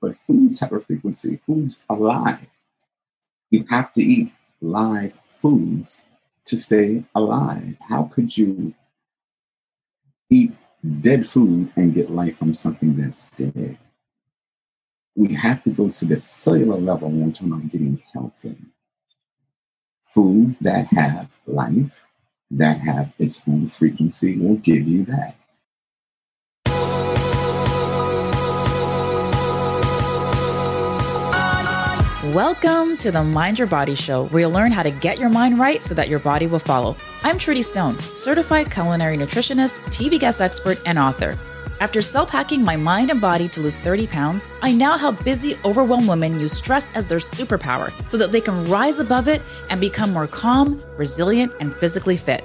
but foods have a frequency. Foods alive. You have to eat live foods to stay alive. How could you eat dead food and get life from something that's dead? We have to go to the cellular level when we're talking about getting healthy. Food that have life, that have its own frequency will give you that. Welcome to the Mind Your Body Show, where you'll learn how to get your mind right so that your body will follow. I'm Trudy Stone, certified culinary nutritionist, TV guest expert, and author. After self hacking my mind and body to lose 30 pounds, I now help busy, overwhelmed women use stress as their superpower so that they can rise above it and become more calm, resilient, and physically fit.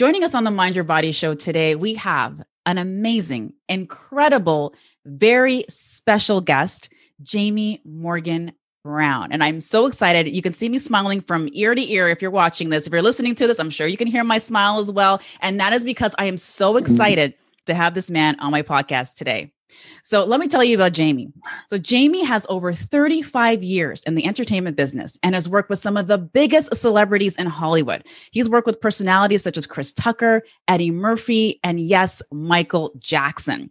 Joining us on the Mind Your Body show today, we have an amazing, incredible, very special guest, Jamie Morgan Brown. And I'm so excited. You can see me smiling from ear to ear if you're watching this. If you're listening to this, I'm sure you can hear my smile as well. And that is because I am so mm-hmm. To have this man on my podcast today. So let me tell you about Jamie. So Jamie has over 35 years in the entertainment business and has worked with some of the biggest celebrities in Hollywood. He's worked with personalities such as Chris Tucker, Eddie Murphy, and yes, Michael Jackson.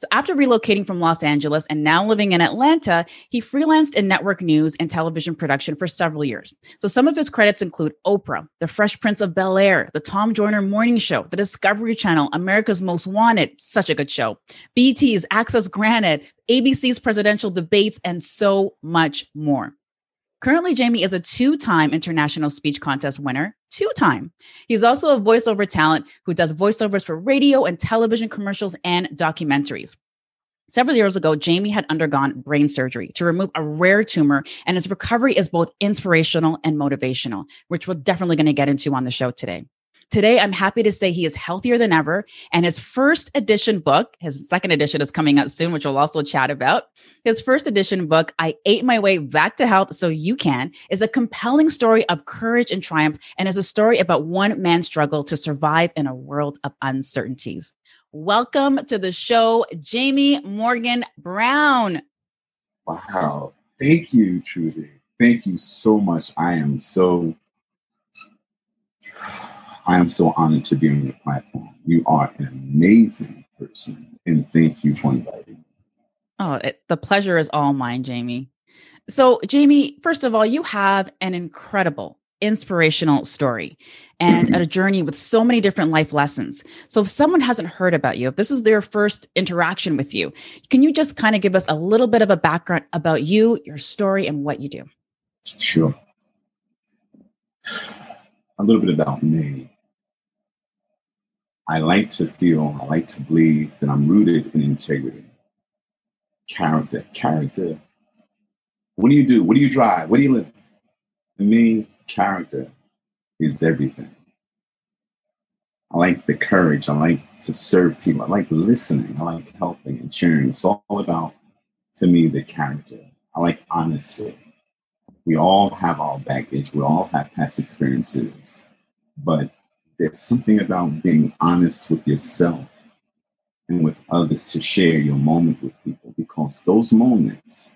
So after relocating from Los Angeles and now living in Atlanta, he freelanced in network news and television production for several years. So some of his credits include Oprah, The Fresh Prince of Bel Air, The Tom Joyner Morning Show, The Discovery Channel, America's Most Wanted, such a good show, BET's Access Granted, ABC's presidential debates, and so much more. Currently, Jamie is a two time international speech contest winner, two time. He's also a voiceover talent who does voiceovers for radio and television commercials and documentaries. Several years ago, Jamie had undergone brain surgery to remove a rare tumor, and his recovery is both inspirational and motivational, which we're definitely going to get into on the show today. Today, I'm happy to say he is healthier than ever. And his first edition book, his second edition is coming out soon, which we'll also chat about. His first edition book, I Ate My Way Back to Health So You Can, is a compelling story of courage and triumph and is a story about one man's struggle to survive in a world of uncertainties. Welcome to the show, Jamie Morgan Brown. Wow. Thank you, Trudy. Thank you so much. I am so I am so honored to be on your platform. You are an amazing person, and thank you for inviting me. Oh, it, the pleasure is all mine, Jamie. So, Jamie, first of all, you have an incredible, inspirational story and mm-hmm. a journey with so many different life lessons. So, if someone hasn't heard about you, if this is their first interaction with you, can you just kind of give us a little bit of a background about you, your story, and what you do? Sure a little bit about me. I like to feel, I like to believe that I'm rooted in integrity, character. Character. What do you do? What do you drive? What do you live? To me, character is everything. I like the courage. I like to serve people. I like listening. I like helping and sharing. It's all about, to me, the character. I like honesty. We all have our baggage, we all have past experiences, but there's something about being honest with yourself and with others to share your moment with people because those moments,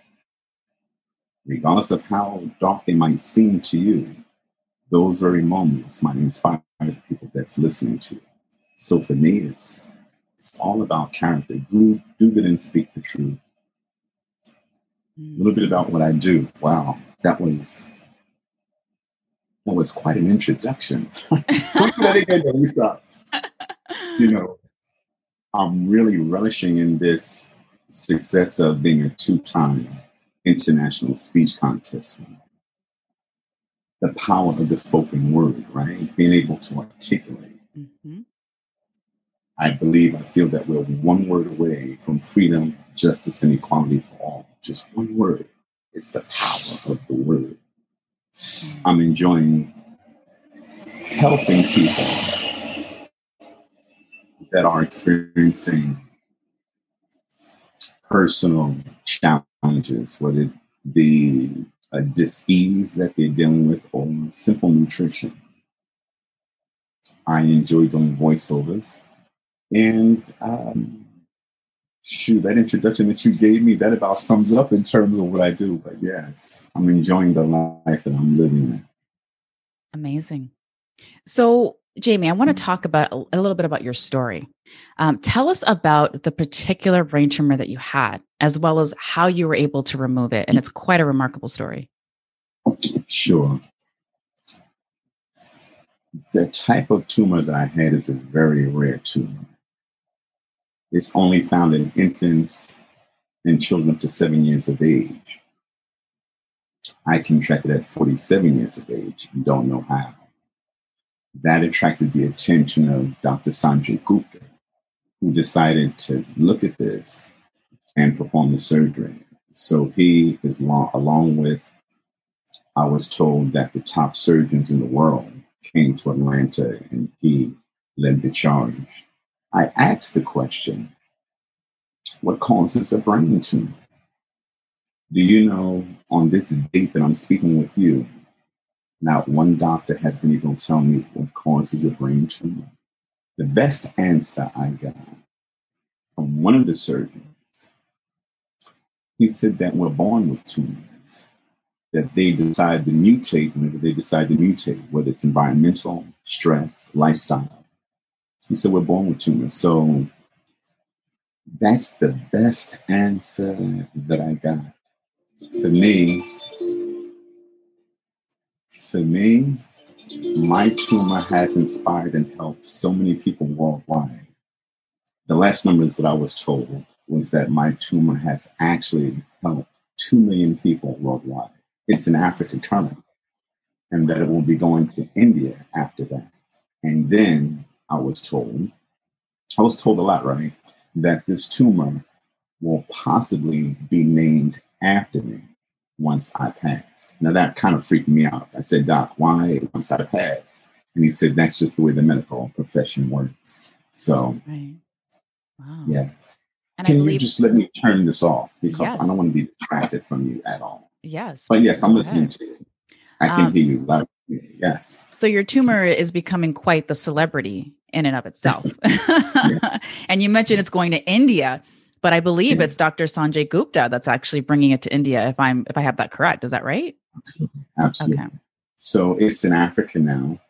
regardless of how dark they might seem to you, those very moments might inspire the people that's listening to you. So for me, it's it's all about character. Do, do good and speak the truth. A little bit about what I do. Wow, that was that was quite an introduction. we stop. You know, I'm really relishing in this success of being a two-time international speech contest winner. The power of the spoken word, right? Being able to articulate. Mm-hmm. I believe, I feel that we're one word away from freedom, justice, and equality for all. Just one word. It's the power of the word. I'm enjoying helping people that are experiencing personal challenges, whether it be a dis-ease that they're dealing with or simple nutrition. I enjoy doing voiceovers. And um, shoot, that introduction that you gave me, that about sums up in terms of what I do. But yes, I'm enjoying the life that I'm living. Amazing. So, Jamie, I want to talk about a little bit about your story. Um, tell us about the particular brain tumor that you had, as well as how you were able to remove it. And it's quite a remarkable story. Sure. The type of tumor that I had is a very rare tumor. It's only found in infants and children up to seven years of age. I contracted at 47 years of age and don't know how. That attracted the attention of Dr. Sanjay Gupta, who decided to look at this and perform the surgery. So he is long, along with, I was told that the top surgeons in the world came to Atlanta and he led the charge. I asked the question, what causes a brain tumor? Do you know on this date that I'm speaking with you, not one doctor has been able to tell me what causes a brain tumor? The best answer I got from one of the surgeons, he said that we're born with tumors, that they decide to mutate whenever they decide to mutate, whether it's environmental, stress, lifestyle. He said we're born with tumors. So that's the best answer that I got. For me, for me, my tumor has inspired and helped so many people worldwide. The last numbers that I was told was that my tumor has actually helped 2 million people worldwide. It's an African currently, and that it will be going to India after that. And then I was told, I was told a lot, right? That this tumor will possibly be named after me once I passed. Now that kind of freaked me out. I said, Doc, why once I pass? And he said, that's just the way the medical profession works. So, right. wow. yes. And Can believe- you just let me turn this off because yes. I don't want to be distracted from you at all. Yes. But yes, I'm listening ahead. to you. I can um, hear you loud. Yes. So your tumor is becoming quite the celebrity in and of itself. and you mentioned it's going to India, but I believe yeah. it's Dr. Sanjay Gupta that's actually bringing it to India. If I'm if I have that correct, is that right? Absolutely. Absolutely. Okay. So it's in Africa now,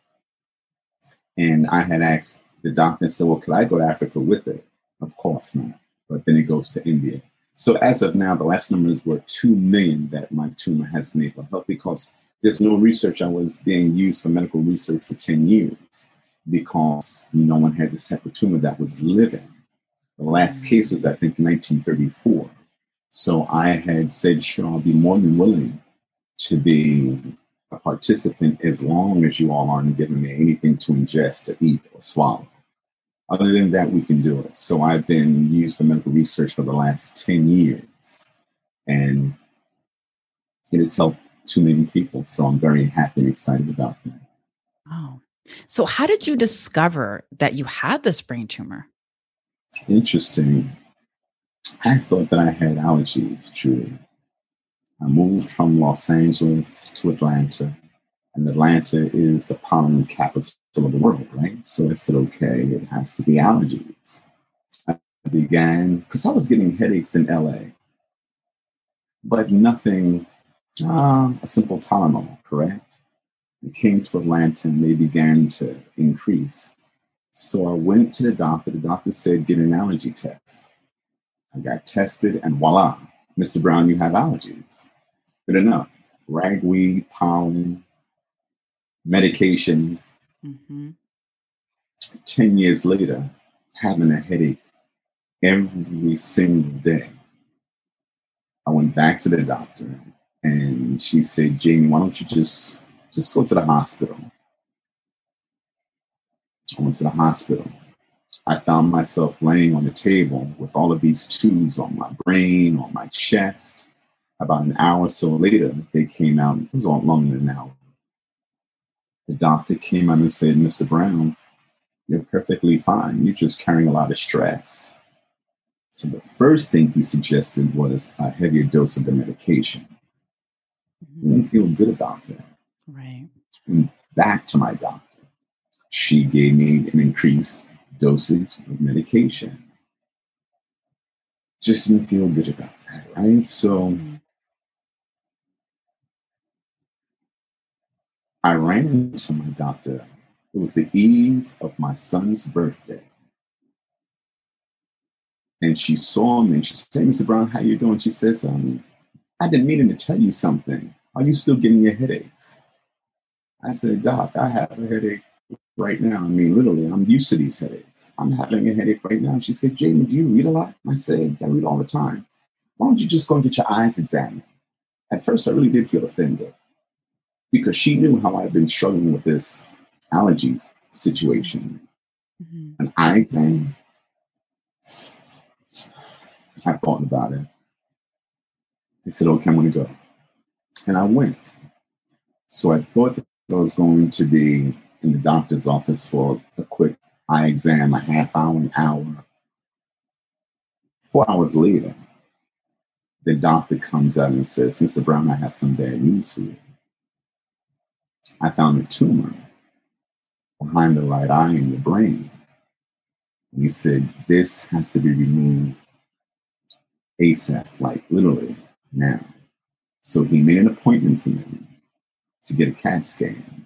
and I had asked the doctor and said, "Well, could I go to Africa with it?" Of course not. But then it goes to India. So as of now, the last numbers were two million that my tumor has been able to help because there's no research. I was being used for medical research for 10 years because no one had type of tumor that was living. The last mm. case was, I think, 1934. So I had said, sure, I'll be more than willing to be a participant as long as you all aren't giving me anything to ingest or eat or swallow. Other than that, we can do it. So I've been used for medical research for the last 10 years. And it has helped too many people. So I'm very happy and excited about that. Wow. So, how did you discover that you had this brain tumor? Interesting. I thought that I had allergies, truly. I moved from Los Angeles to Atlanta, and Atlanta is the pollen capital of the world, right? So I said, okay, it has to be allergies. I began, because I was getting headaches in LA, but nothing uh, a simple Tylenol, correct? It came to Atlanta and they began to increase. So I went to the doctor. The doctor said, get an allergy test. I got tested and voila, Mr. Brown, you have allergies. Good enough. Ragweed, pollen, medication. Mm-hmm. 10 years later, having a headache every single day. I went back to the doctor and she said, Jamie, why don't you just just go to the hospital? I went to the hospital. I found myself laying on the table with all of these tubes on my brain, on my chest. About an hour or so later, they came out. It was all longer than an hour. The doctor came out and said, Mr. Brown, you're perfectly fine. You're just carrying a lot of stress. So the first thing he suggested was a heavier dose of the medication. I didn't feel good about that. Right. And back to my doctor. She gave me an increased dosage of medication. Just didn't feel good about that, right? So mm-hmm. I ran into my doctor. It was the eve of my son's birthday. And she saw me and she said, Hey, Mr. Brown, how you doing? She says, um, I've been meaning to tell you something. Are you still getting your headaches? I said, Doc, I have a headache right now. I mean, literally, I'm used to these headaches. I'm having a headache right now. She said, Jamie, do you read a lot? I said, I read all the time. Why don't you just go and get your eyes examined? At first, I really did feel offended because she knew how I've been struggling with this allergies situation. Mm-hmm. An eye exam. I thought about it. I said, okay, I'm going to go. And I went. So I thought that I was going to be in the doctor's office for a quick eye exam, a half hour, an hour. Four hours later, the doctor comes out and says, Mr. Brown, I have some bad news for you. I found a tumor behind the right eye in your brain. And he said, This has to be removed ASAP, like literally now. So he made an appointment for me to get a CAT scan.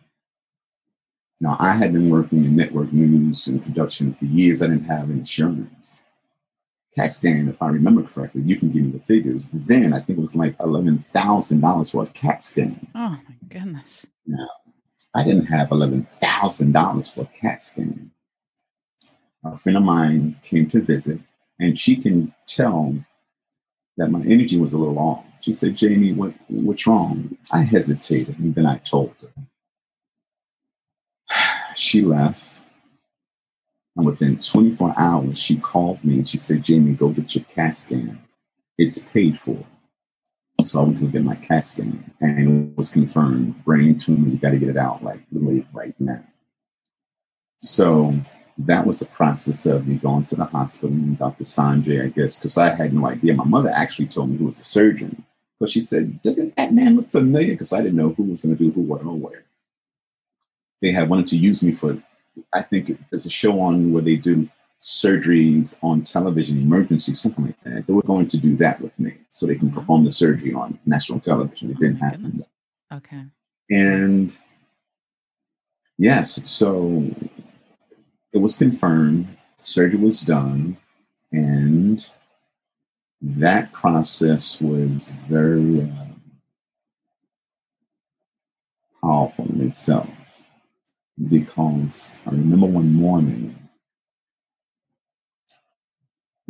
Now, I had been working in network news and production for years. I didn't have insurance. CAT scan, if I remember correctly, you can give me the figures. Then I think it was like $11,000 for a CAT scan. Oh, my goodness. Now, I didn't have $11,000 for a CAT scan. A friend of mine came to visit, and she can tell that my energy was a little off. She said, Jamie, what, what's wrong? I hesitated, and then I told her. She left. And within 24 hours, she called me and she said, Jamie, go get your CAT scan. It's paid for. So I went to get my CAT scan and it was confirmed brain tumor. You got to get it out like literally right now. So that was the process of me going to the hospital and Dr. Sanjay, I guess, because I had no idea. My mother actually told me he was a surgeon, but she said, Doesn't that man look familiar? Because I didn't know who was going to do who, what, or where. They had wanted to use me for, I think there's a show on where they do surgeries on television, emergency, something like that. They were going to do that with me so they can perform the surgery on national television. It didn't oh happen. Okay. And yes, so it was confirmed, surgery was done, and that process was very uh, powerful in itself because I remember one morning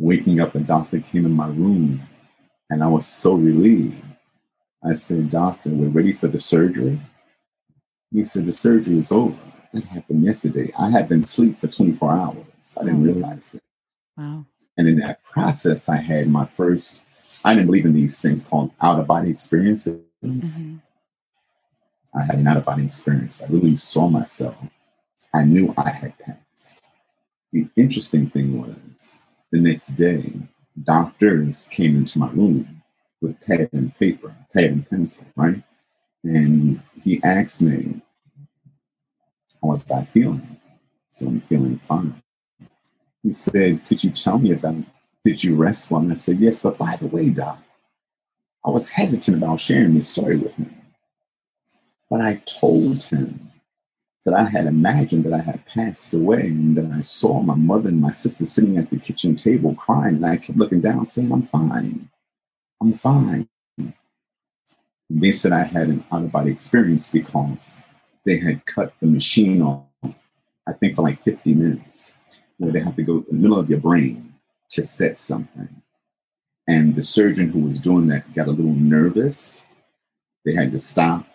waking up, a doctor came in my room and I was so relieved. I said, Doctor, we're ready for the surgery. He said, The surgery is over. That happened yesterday. I had been asleep for 24 hours. I didn't oh. realize it. Wow. And in that process, I had my first, I didn't believe in these things called out of body experiences. Mm-hmm. I had an out of body experience. I really saw myself. I knew I had passed. The interesting thing was the next day, doctors came into my room with pad and paper, pad and pencil, right? And he asked me, how was I feeling? So I'm feeling fine. He said, Could you tell me about did you rest well? And I said, Yes, but by the way, Doc, I was hesitant about sharing this story with him. But I told him that I had imagined that I had passed away and that I saw my mother and my sister sitting at the kitchen table crying. And I kept looking down, saying, I'm fine. I'm fine. They said I had an out of body experience because they had cut the machine off, I think for like 50 minutes, where they have to go in the middle of your brain to set something. And the surgeon who was doing that got a little nervous. They had to stop,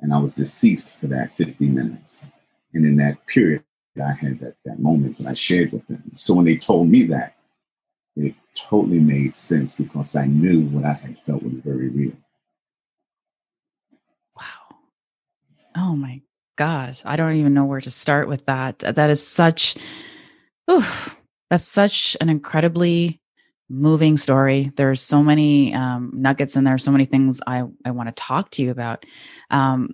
and I was deceased for that 50 minutes. And in that period, I had at that moment that I shared with them. So when they told me that, it totally made sense because I knew what I had felt was very real. Wow. Oh my gosh. I don't even know where to start with that. That is such, that's such an incredibly moving story. There's so many um, nuggets in there, so many things I, I want to talk to you about. Um,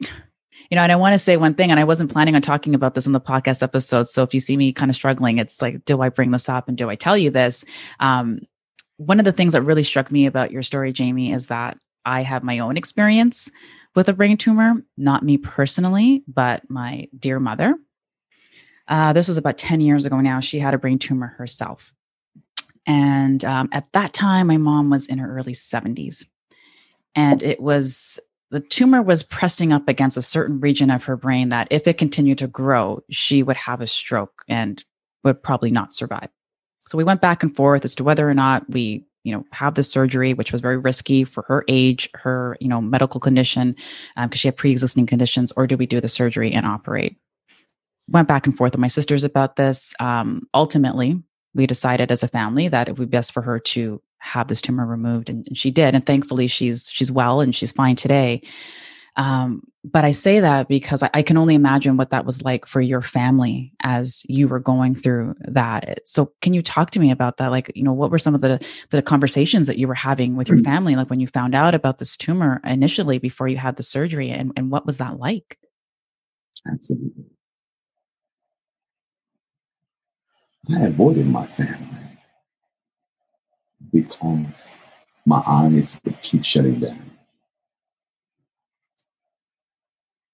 you know, and I want to say one thing, and I wasn't planning on talking about this in the podcast episode. So if you see me kind of struggling, it's like, do I bring this up and do I tell you this? Um, one of the things that really struck me about your story, Jamie, is that I have my own experience with a brain tumor, not me personally, but my dear mother. Uh, this was about 10 years ago now. She had a brain tumor herself. And um, at that time, my mom was in her early 70s. And it was the tumor was pressing up against a certain region of her brain that if it continued to grow, she would have a stroke and would probably not survive. So we went back and forth as to whether or not we, you know, have the surgery, which was very risky for her age, her, you know, medical condition, because um, she had pre-existing conditions, or do we do the surgery and operate? Went back and forth with my sisters about this. Um, ultimately, we decided as a family that it would be best for her to have this tumor removed and, and she did and thankfully she's she's well and she's fine today um, but I say that because I, I, can only imagine what that was like for your family as you were going through that. So, can you talk to me about that? Like, you know, what were some of the the conversations that you were having with your mm. family, like when you found out about this tumor initially before you had the surgery, and and what was that like? Absolutely. I avoided my family because my eyes would keep shutting down.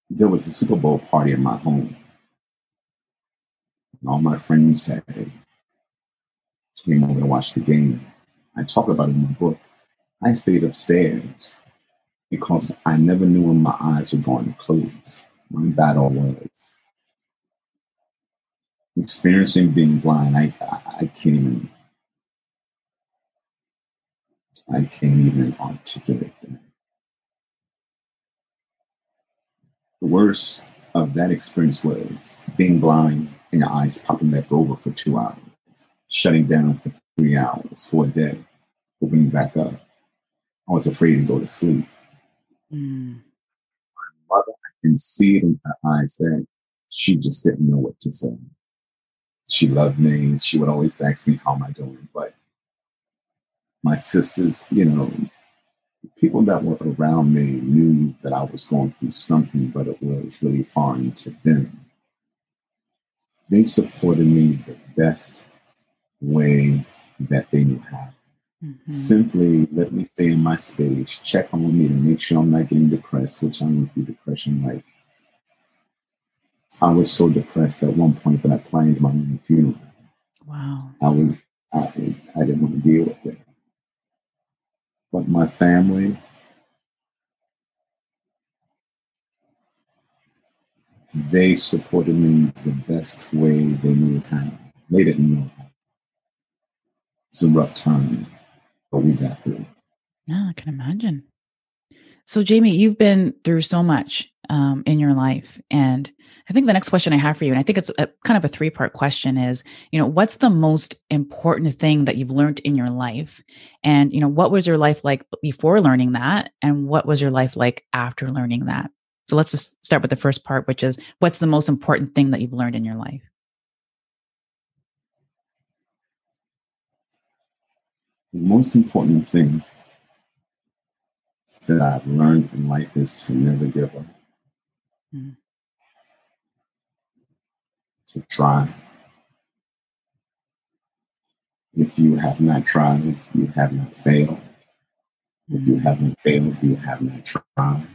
There was a Super Bowl party in my home. And all my friends had came over to watch the game. I talk about it in my book. I stayed upstairs because I never knew when my eyes were going to close. My battle was experiencing being blind. I, I, can't even I can't even articulate that. The worst of that experience was being blind and your eyes popping back over for two hours, shutting down for three hours for a day, opening back up. I was afraid to go to sleep. Mm. My mother, I can see it in her eyes that she just didn't know what to say. She loved me. She would always ask me, How am I doing? But my sisters, you know, people that were around me knew that I was going through something, but it was really foreign to them. They supported me the best way that they knew how. Mm-hmm. Simply let me stay in my space, check on me to make sure I'm not getting depressed, which I went through depression like I was so depressed at one point that I planned my own funeral. Wow. I was I, I didn't want to deal with it but my family. They supported me the best way they knew how. They didn't know how. It's a rough time, but we got through. Yeah, I can imagine. So, Jamie, you've been through so much um, in your life. And I think the next question I have for you, and I think it's a, kind of a three part question is, you know, what's the most important thing that you've learned in your life? And, you know, what was your life like before learning that? And what was your life like after learning that? So let's just start with the first part, which is what's the most important thing that you've learned in your life? The most important thing that I've learned in life is to never give up. Mm. To try. If you have not tried, you have not failed. If you mm-hmm. haven't failed, you have not tried.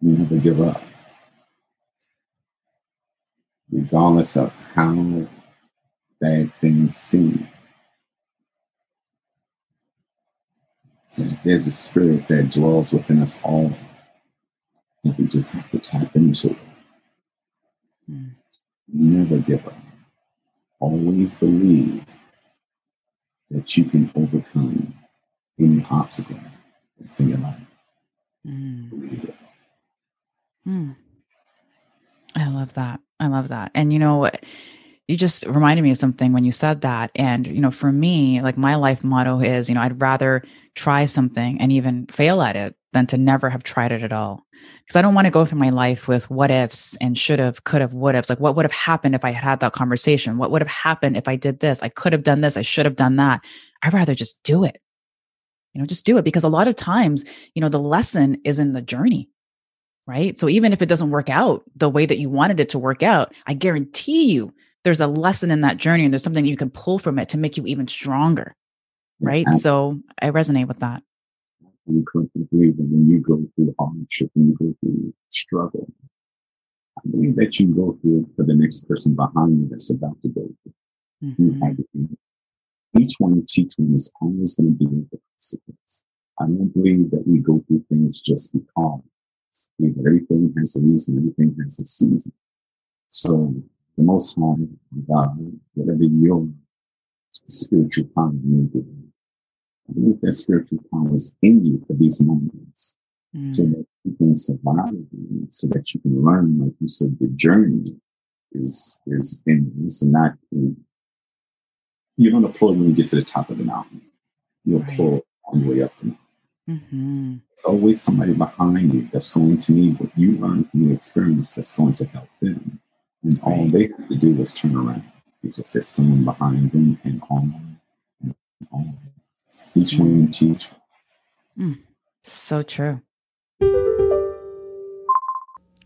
You never give up. Regardless of how bad things seem. There's a spirit that dwells within us all that we just have to tap into. Mm. Never give up. Always believe that you can overcome any obstacle that's in your life. Mm. Mm. I love that. I love that. And you know, what? you just reminded me of something when you said that. And, you know, for me, like my life motto is, you know, I'd rather try something and even fail at it than to never have tried it at all. Because I don't want to go through my life with what ifs and should have, could have, would have. Like, what would have happened if I had had that conversation? What would have happened if I did this? I could have done this. I should have done that. I'd rather just do it. You know, just do it because a lot of times, you know, the lesson is in the journey right? So even if it doesn't work out the way that you wanted it to work out, I guarantee you there's a lesson in that journey and there's something you can pull from it to make you even stronger. Right. Yeah. So I resonate with that. You correctly believe that when you go through hardship and you go through struggle, I believe that you go through it for the next person behind you that's about to go through. Mm-hmm. You have to each one, each one is always going to be the precipice. I don't believe that we go through things just because. everything has a reason, everything has a season. So the Most High God, whatever your spiritual power may be. I believe that spiritual power is in you for these moments mm. so that you can survive, so that you can learn, like you said, the journey is, is in this and not you're going to pull when you get to the top of the mountain. You'll right. pull all the way up. Mm-hmm. There's always somebody behind you that's going to need what you learn from the experience that's going to help them. And all they have to do is turn around because there's someone behind them and on and on. Each one mm. teach. Mm, so true.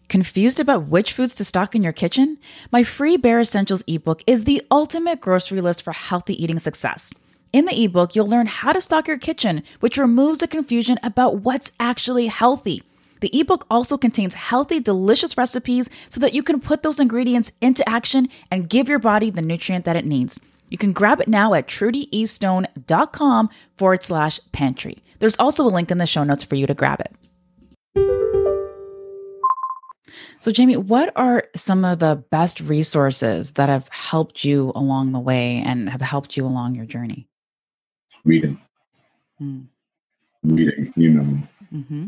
Confused about which foods to stock in your kitchen? My free Bare Essentials ebook is the ultimate grocery list for healthy eating success. In the ebook, you'll learn how to stock your kitchen, which removes the confusion about what's actually healthy. The ebook also contains healthy, delicious recipes so that you can put those ingredients into action and give your body the nutrient that it needs. You can grab it now at trudyeastone.com forward slash pantry. There's also a link in the show notes for you to grab it. So, Jamie, what are some of the best resources that have helped you along the way and have helped you along your journey? Reading. Hmm. Reading, you know. Mm-hmm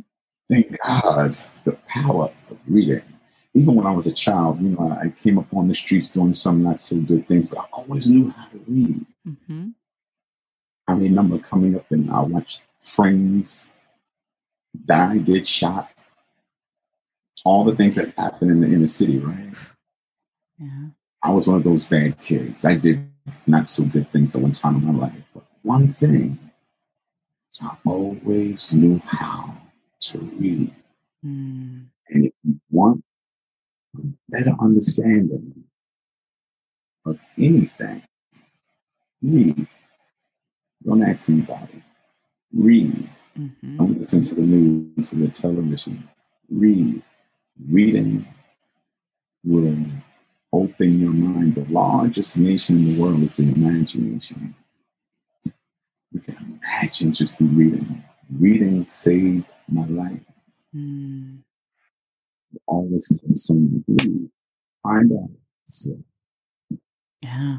thank God the power of reading. Even when I was a child, you know, I came up on the streets doing some not so good things, but I always knew how to read. Mm-hmm. I remember coming up and I watched friends die, get shot, all the things that happen in the inner city, right? Yeah. I was one of those bad kids. I did not so good things at one time in my life. But one thing, I always knew how to read. Mm. And if you want better understanding of anything, read. Don't ask anybody. Read. Mm-hmm. Don't listen to the news and the television. Read. Reading will open your mind. The largest nation in the world is the imagination. You can imagine just the reading. Reading saved my life. Mm. Always some degree. Find out. So. Yeah.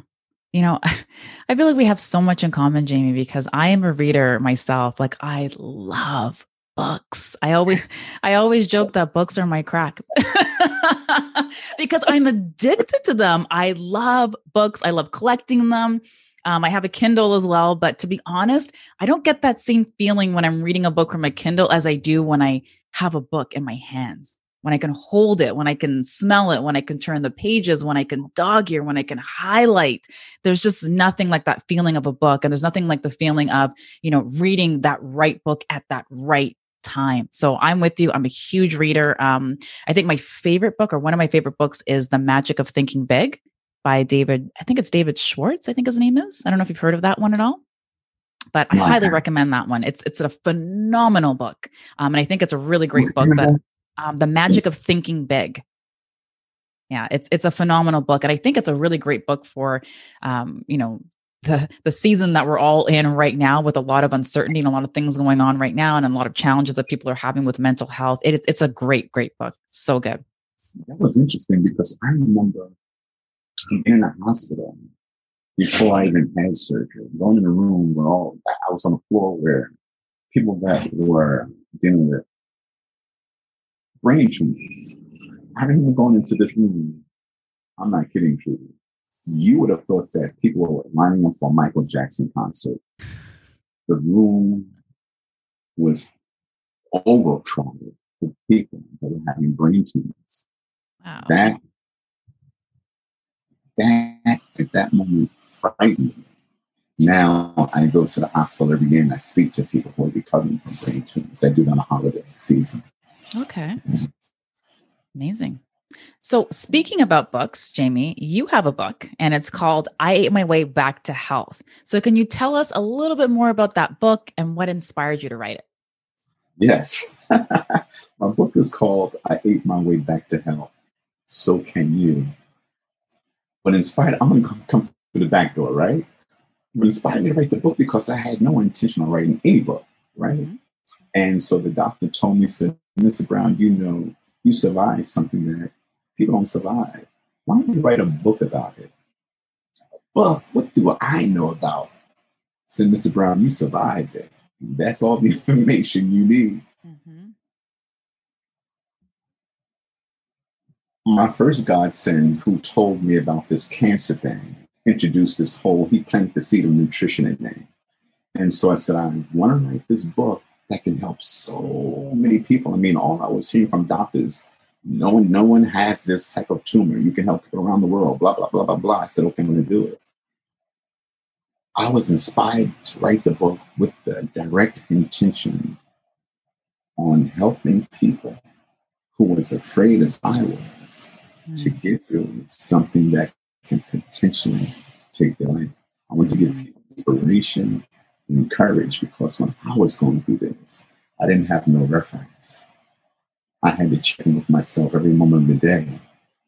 You know, I feel like we have so much in common, Jamie, because I am a reader myself. Like I love books. I always I always joke that books are my crack. because I'm addicted to them. I love books. I love collecting them. Um, I have a Kindle as well, but to be honest, I don't get that same feeling when I'm reading a book from a Kindle as I do when I have a book in my hands. When I can hold it, when I can smell it, when I can turn the pages, when I can dog ear, when I can highlight. There's just nothing like that feeling of a book. And there's nothing like the feeling of, you know, reading that right book at that right time. So I'm with you. I'm a huge reader. Um, I think my favorite book or one of my favorite books is The Magic of Thinking Big by David, I think it's David Schwartz, I think his name is. I don't know if you've heard of that one at all. But I highly recommend that one. It's it's a phenomenal book. Um, and I think it's a really great book that um, The Magic of Thinking Big. Yeah, it's it's a phenomenal book. And I think it's a really great book for um, you know, the the season that we're all in right now with a lot of uncertainty and a lot of things going on right now and a lot of challenges that people are having with mental health. It, it's a great, great book. So good. That was interesting because I remember in a hospital before I even had surgery, going in a room where all I was on the floor where people that were dealing with brain tumors. I remember going into this room. I'm not kidding, truly. You would have thought that people were lining up for a Michael Jackson concert. The room was overcrowded with people that were having brain tumors. Wow. That that at that moment frightened me. Now I go to the hospital every year and I speak to people who are recovering from brain tumors. I do that on the holiday season. Okay. Amazing. So, speaking about books, Jamie, you have a book and it's called I Ate My Way Back to Health. So, can you tell us a little bit more about that book and what inspired you to write it? Yes. my book is called I Ate My Way Back to Health. So can you. What inspired, I'm going to come through the back door, right? What inspired me to write the book because I had no intention of writing any book, right? Mm-hmm. And so the doctor told me, said, Mr. Brown, you know, you survived something that people don't survive. Why don't you write a book about it? Well, what do I know about? Said Mr. Brown, you survived it. That's all the information you need. Mm-hmm. My first godsend, who told me about this cancer thing, introduced this whole, he planted the seed of nutrition in me. And so I said, I want to write this book that can help so many people. I mean, all I was hearing from doctors, no, one, no one has this type of tumor. You can help people around the world, blah, blah, blah, blah, blah. I said, okay, I'm to do it. I was inspired to write the book with the direct intention on helping people who was afraid as I was mm. to give them something that can potentially take their life. I want to give hmm. people inspiration and courage because when I was going through this, I didn't have no reference. I had to check in with myself every moment of the day.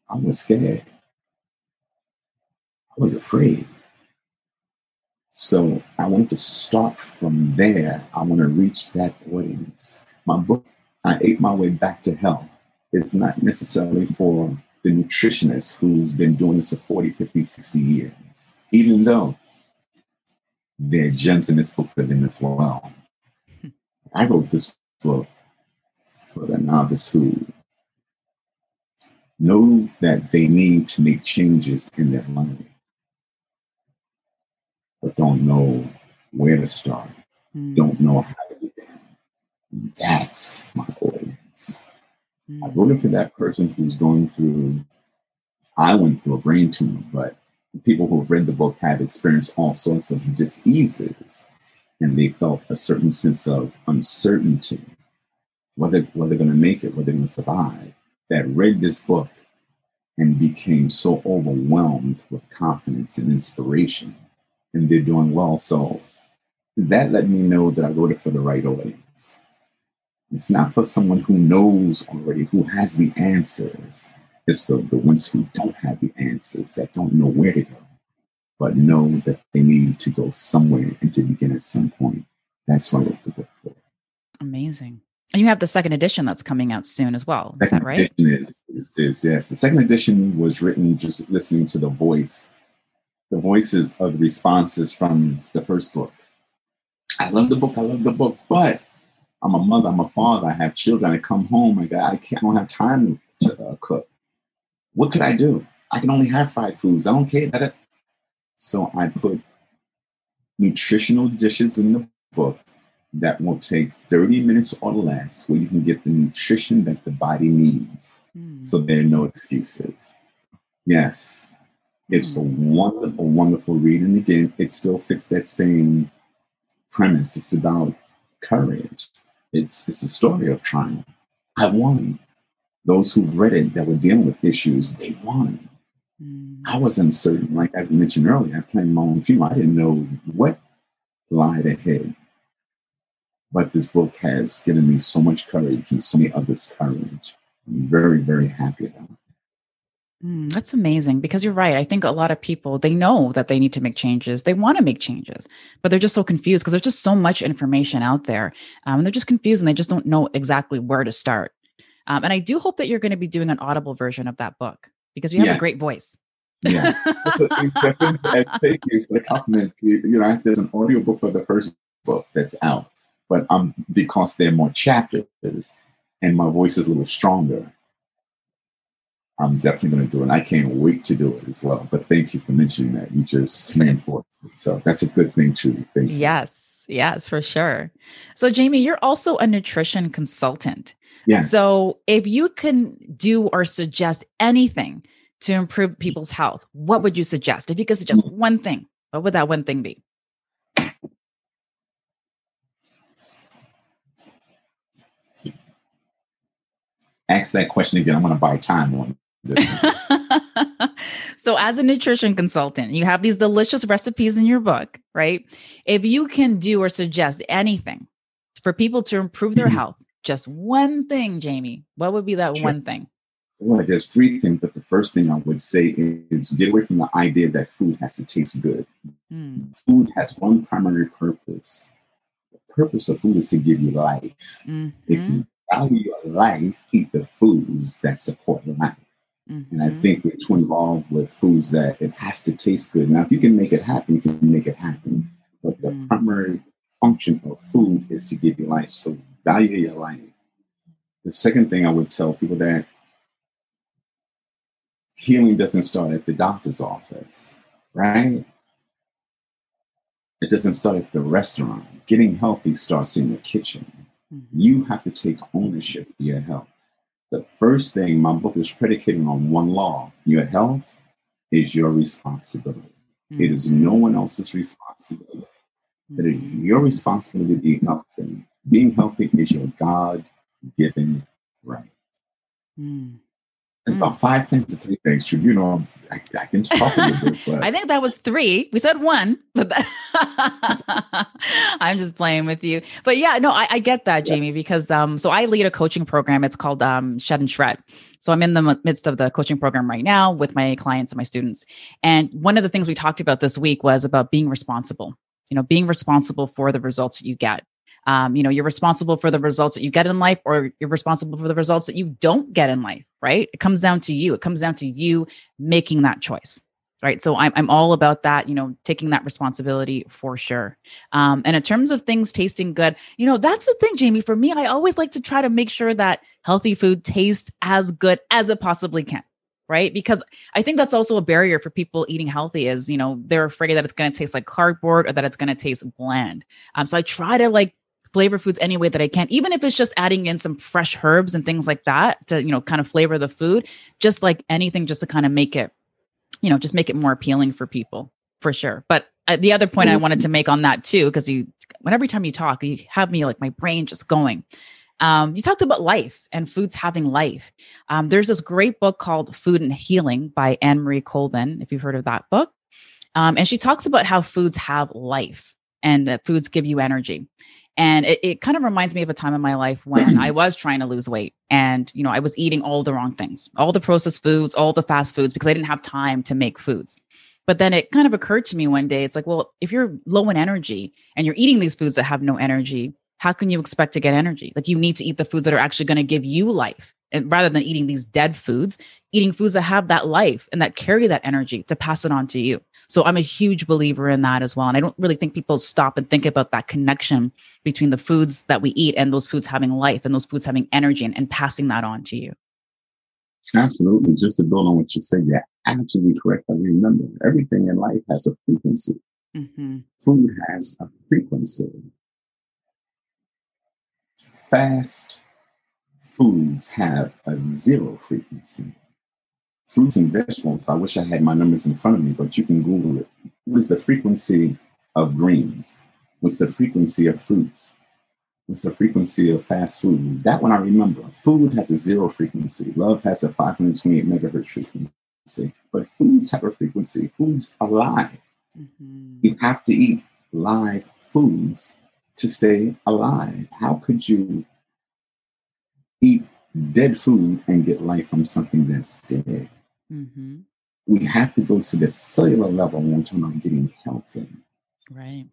I was scared. I was afraid. So I want to start from there. I want to reach that audience. My book, I Ate My Way Back to Health, is not necessarily for the nutritionist who's been doing this for 40, 50, 60 years, even though there are gems in this book for them as well. I wrote this book for the novice who know that they need to make changes in their life but don't know where to start, mm. don't know how to begin. That's my audience. Mm. I wrote it for that person who's going through, I went through a brain tumor, but people who have read the book have experienced all sorts of diseases and they felt a certain sense of uncertainty whether, whether they're going to make it, whether they're going to survive, that read this book and became so overwhelmed with confidence and inspiration and they're doing well. So that let me know that I wrote it for the right audience. It's not for someone who knows already, who has the answers. It's for the ones who don't have the answers, that don't know where to go, but know that they need to go somewhere and to begin at some point. That's what I wrote the book for. Amazing. And you have the second edition that's coming out soon as well. Is second that right? Is, is, is, yes. The second edition was written just listening to the voice the voices of the responses from the first book. I love the book. I love the book, but I'm a mother. I'm a father. I have children. I come home. I got. I can't. I don't have time to uh, cook. What could I do? I can only have fried foods. I don't care. That it. So I put nutritional dishes in the book that will take 30 minutes or less, where you can get the nutrition that the body needs. Mm. So there are no excuses. Yes, it's a wonderful, wonderful read. And again, it still fits that same premise. It's about courage. It's it's a story of triumph. I won. Those who've read it that were dealing with issues, they won. Mm. I was uncertain, like as I mentioned earlier, I planned my own funeral. I didn't know what lied ahead. But this book has given me so much courage and so many others courage. I'm very, very happy about it. Mm, that's amazing because you're right. I think a lot of people they know that they need to make changes. They want to make changes, but they're just so confused because there's just so much information out there, um, and they're just confused and they just don't know exactly where to start. Um, and I do hope that you're going to be doing an audible version of that book because you have yeah. a great voice. yes, thank you for the compliment. You know, there's an audiobook for the first book that's out, but um, because there are more chapters and my voice is a little stronger, I'm definitely going to do it. And I can't wait to do it as well. But thank you for mentioning that. You just reinforced it. So that's a good thing, too. Thank you. Yes, yes, for sure. So, Jamie, you're also a nutrition consultant. Yes. So, if you can do or suggest anything to improve people's health, what would you suggest? If you could suggest mm. one thing, what would that one thing be? Ask that question again. I'm going to buy time on so, as a nutrition consultant, you have these delicious recipes in your book, right? If you can do or suggest anything for people to improve their mm-hmm. health, just one thing, Jamie, what would be that sure. one thing? Well, there's three things, but the first thing I would say is get away from the idea that food has to taste good. Mm. Food has one primary purpose. The purpose of food is to give you life. Mm-hmm. If you value your life, eat the foods that support life. Mm-hmm. And I mm-hmm. think we're too involved with foods that it has to taste good. Now, if you can make it happen, you can make it happen. But the mm-hmm. primary function of food is to give you life. So value your life. The second thing I would tell people that healing doesn't start at the doctor's office, right? It doesn't start at the restaurant. Getting healthy starts in the kitchen. Mm-hmm. You have to take ownership of your health. The first thing my book is predicated on one law your health is your responsibility. Mm-hmm. It is no one else's responsibility. Mm-hmm. It is your responsibility to be healthy. Being healthy is your God given right. Mm. It's mm. about five things to three things. You know, I, I can talk a little bit, but I think that was three. We said one, but that I'm just playing with you. But yeah, no, I, I get that, Jamie, yeah. because um, so I lead a coaching program. It's called um, Shed and Shred. So I'm in the midst of the coaching program right now with my clients and my students. And one of the things we talked about this week was about being responsible. You know, being responsible for the results that you get um, you know you're responsible for the results that you get in life or you're responsible for the results that you don't get in life right? It comes down to you. It comes down to you making that choice right? So i'm, I'm all about that you know taking that responsibility for sure. Um, and in terms of things tasting good you know that's the thing jamie. For me i always like to try to make sure that healthy food tastes as good as it possibly can right? Because i think that's also a barrier for people eating healthy is you know they're afraid that it's going to taste like cardboard or that it's going to taste bland. Um, so i try to like flavor foods any way that I can, even if it's just adding in some fresh herbs and things like that to, you know, kind of flavor the food, just like anything, just to kind of make it, you know, just make it more appealing for people for sure. But uh, the other point I wanted to make on that too, because you, when every time you talk, you have me like my brain just going. Um, you talked about life and foods having life. Um, there's this great book called Food and Healing by Annemarie Colbin, if you've heard of that book. Um, and she talks about how foods have life and that foods give you energy. And it, it kind of reminds me of a time in my life when I was trying to lose weight and, you know, I was eating all the wrong things, all the processed foods, all the fast foods, because I didn't have time to make foods. But then it kind of occurred to me one day, it's like, well, if you're low in energy and you're eating these foods that have no energy, how can you expect to get energy? Like you need to eat the foods that are actually going to give you life. And rather than eating these dead foods, eating foods that have that life and that carry that energy to pass it on to you. So I'm a huge believer in that as well. And I don't really think people stop and think about that connection between the foods that we eat and those foods having life and those foods having energy and, and passing that on to you. Absolutely. Just to build on what you said, you're absolutely correct. I remember everything in life has a frequency. Mm-hmm. Food has a frequency. Fast foods have a zero frequency fruits and vegetables, I wish I had my numbers in front of me, but you can Google it. What is the frequency of greens? What's the frequency of fruits? What's the frequency of fast food? That one I remember. Food has a zero frequency. Love has a 528 megahertz frequency. But foods have a frequency. Foods are alive. Mm-hmm. You have to eat live foods to stay alive. How could you eat dead food and get life from something that's dead? Mm-hmm. We have to go to the cellular level when we're talking about getting healthy. Right.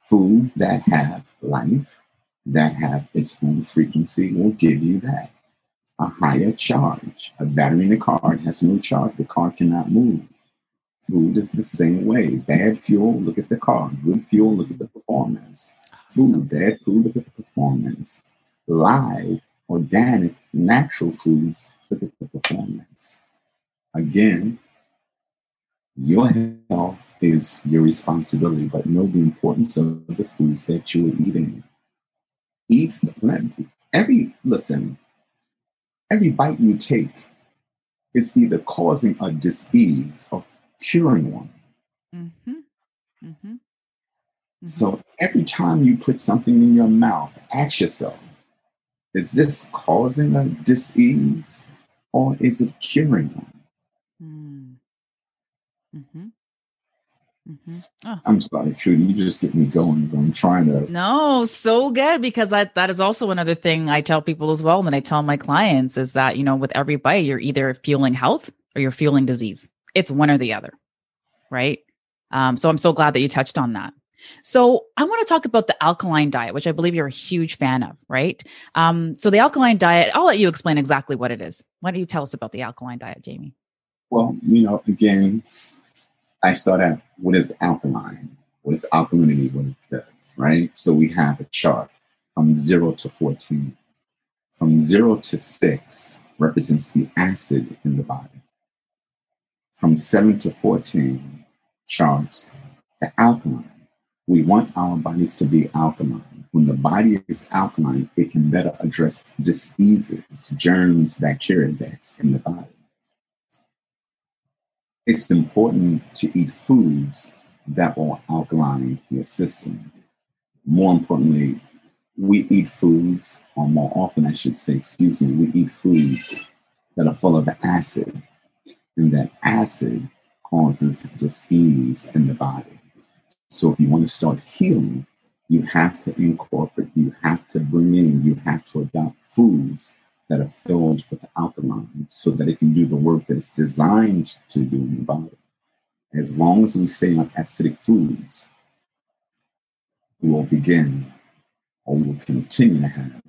Food that have life, that have its own frequency will give you that. A higher charge. A battery in a car has no charge. The car cannot move. Food is the same way. Bad fuel, look at the car. Good fuel, look at the performance. Food, bad food, look at the performance. Live, organic, natural foods, look at the performance. Again, your health is your responsibility, but know the importance of the foods that you are eating. Eat every listen, every bite you take is either causing a disease or curing one. Mm-hmm. Mm-hmm. Mm-hmm. So every time you put something in your mouth, ask yourself, is this causing a disease or is it curing one? Mm-hmm. Mm-hmm. Oh. I'm sorry, Trudy. You just get me going. I'm trying to. No, so good because that that is also another thing I tell people as well. And I tell my clients is that you know with every bite you're either fueling health or you're fueling disease. It's one or the other, right? Um, so I'm so glad that you touched on that. So I want to talk about the alkaline diet, which I believe you're a huge fan of, right? Um, so the alkaline diet, I'll let you explain exactly what it is. Why don't you tell us about the alkaline diet, Jamie? Well, you know, again, I start at what is alkaline? What is alkalinity? What it does, right? So we have a chart from zero to 14. From zero to six represents the acid in the body. From seven to 14 charts the alkaline. We want our bodies to be alkaline. When the body is alkaline, it can better address diseases, germs, bacteria that's in the body it's important to eat foods that will alkaline your system. More importantly, we eat foods, or more often, I should say, excuse me, we eat foods that are full of acid, and that acid causes disease in the body. So, if you want to start healing, you have to incorporate, you have to bring in, you have to adopt foods that are filled with alkaline so that it can do the work that it's designed to do in the body. As long as we stay on acidic foods, we will begin or we will continue to have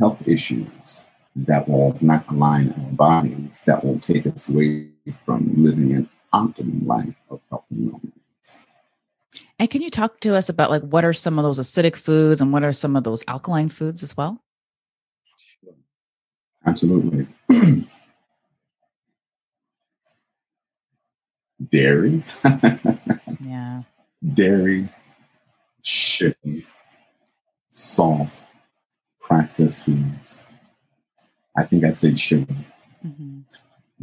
health issues that will not align our bodies, that will take us away from living an optimum life of health and wellness. And can you talk to us about like what are some of those acidic foods and what are some of those alkaline foods as well? Absolutely. Dairy. yeah. Dairy, sugar, salt, processed foods. I think I said sugar. Mm-hmm.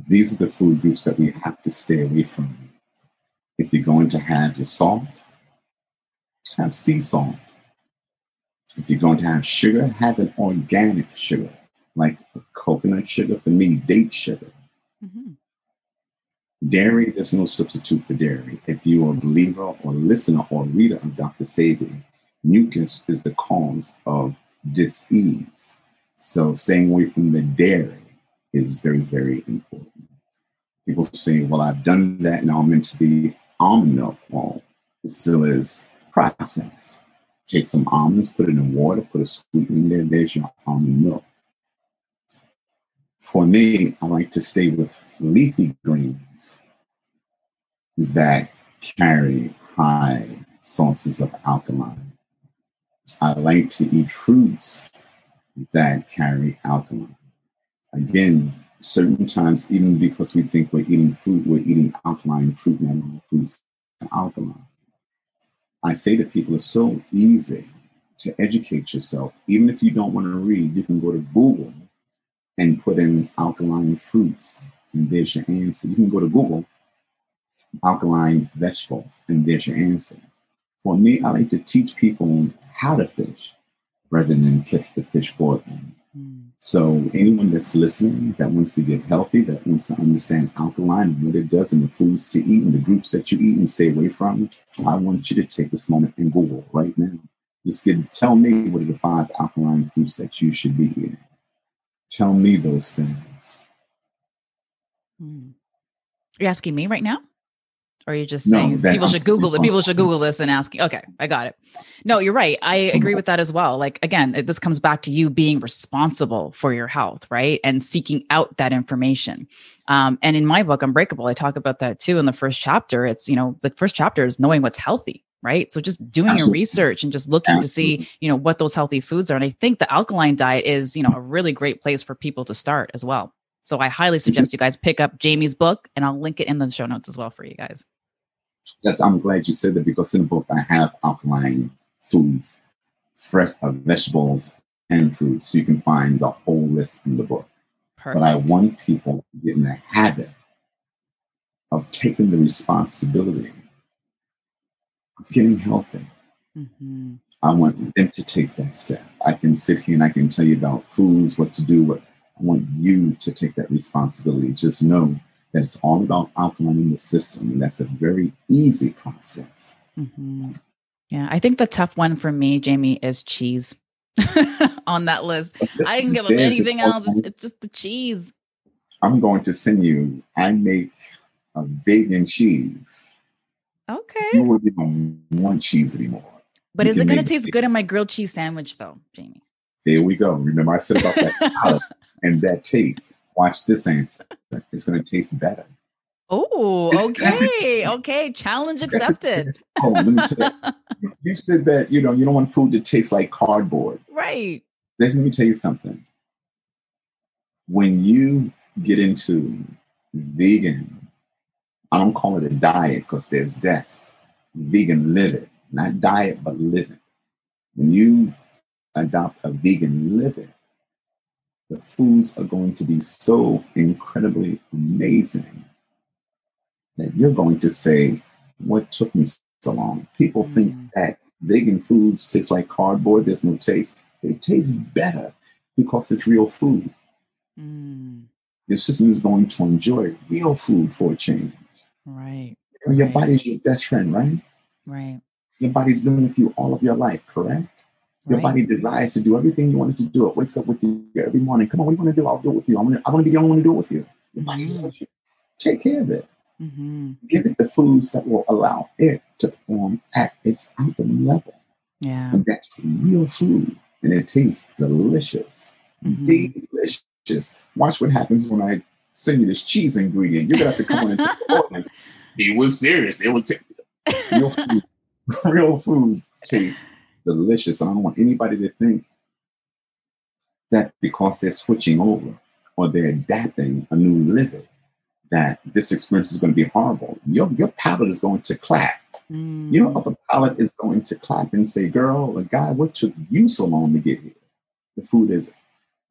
These are the food groups that we have to stay away from. If you're going to have your salt, have sea salt. If you're going to have sugar, have an organic sugar like coconut sugar, for me, date sugar. Mm-hmm. Dairy, there's no substitute for dairy. If you are a believer or listener or reader of Dr. Sebi, mucus is the cause of disease. So staying away from the dairy is very, very important. People say, well, I've done that, now I'm into the almond milk. Well, it still is processed. Take some almonds, put it in water, put a sweetener in there, there's your almond milk. For me, I like to stay with leafy greens that carry high sources of alkaline. I like to eat fruits that carry alkaline. Again, certain times, even because we think we're eating fruit, we're eating alkaline fruit, and fruits alkaline. I say to people, it's so easy to educate yourself. Even if you don't want to read, you can go to Google and put in alkaline fruits, and there's your answer. You can go to Google, alkaline vegetables, and there's your answer. For me, I like to teach people how to fish rather than catch the fish for them. Mm. So, anyone that's listening that wants to get healthy, that wants to understand alkaline and what it does and the foods to eat and the groups that you eat and stay away from, I want you to take this moment and Google right now. Just get, tell me what are the five alkaline foods that you should be eating tell me those things. Hmm. Are asking me right now? Or are you just saying no, people should Google it? People should Google this and ask. Okay, I got it. No, you're right. I agree with that as well. Like again, this comes back to you being responsible for your health, right? And seeking out that information. Um, and in my book, Unbreakable, I talk about that too. In the first chapter, it's you know the first chapter is knowing what's healthy, right? So just doing Absolutely. your research and just looking Absolutely. to see, you know, what those healthy foods are. And I think the alkaline diet is, you know, a really great place for people to start as well. So I highly suggest you guys pick up Jamie's book and I'll link it in the show notes as well for you guys. Yes, I'm glad you said that because in the book I have alkaline foods, fresh uh, vegetables and fruits. So you can find the whole list in the book. Perfect. But I want people to get in the habit of taking the responsibility of getting healthy. Mm-hmm. I want them to take that step. I can sit here and I can tell you about foods, what to do, what I want you to take that responsibility. Just know that it's all about alkalining the system, and that's a very easy process. Mm-hmm. Yeah, I think the tough one for me, Jamie, is cheese on that list. I can give them anything else. It's just the cheese. I'm going to send you. I make a vegan cheese. Okay. You won't even want cheese anymore. But you is it going to taste good in my grilled cheese sandwich, though, Jamie? There we go. Remember, I said about that and that taste. Watch this answer. It's going to taste better. Oh, okay. okay. Challenge accepted. oh, let me tell you. You said that, you know, you don't want food to taste like cardboard. Right. Let me tell you something. When you get into vegan, I don't call it a diet because there's death. Vegan living, not diet, but living. When you adopt a vegan living, the foods are going to be so incredibly amazing that you're going to say, What took me so long? People mm. think that vegan foods taste like cardboard, there's no taste. It tastes better because it's real food. Mm. Your system is going to enjoy real food for a change. Right. Your right. body's your best friend, right? Right. Your body's been with you all of your life, correct? Your right. body desires to do everything you wanted to do. It wakes up with you every morning. Come on, what do you want to do? I'll do it with you. I'm gonna, I'm gonna be the only one to do it with you. Your body mm-hmm. loves you. Take care of it. Mm-hmm. Give it the foods that will allow it to perform at its optimum level. Yeah. And that's real food. And it tastes delicious. Mm-hmm. Delicious. Watch what happens when I send you this cheese ingredient. You're gonna have to come on into the audience. He was serious. It was t- real food. real food tastes delicious. And I don't want anybody to think that because they're switching over or they're adapting a new living, that this experience is going to be horrible. Your, your palate is going to clap. Mm. Your upper palate is going to clap and say, girl, a guy, what took you so long to get here? The food is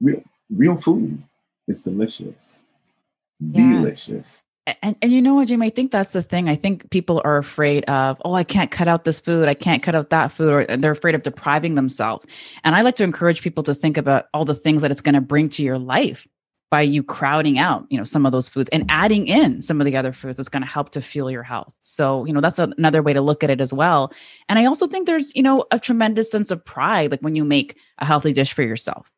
real, real food. It's delicious. Yeah. Delicious. And, and you know what, Jamie? I think that's the thing. I think people are afraid of, oh, I can't cut out this food. I can't cut out that food, or they're afraid of depriving themselves. And I like to encourage people to think about all the things that it's going to bring to your life by you crowding out, you know, some of those foods and adding in some of the other foods that's going to help to fuel your health. So, you know, that's a, another way to look at it as well. And I also think there's, you know, a tremendous sense of pride, like when you make a healthy dish for yourself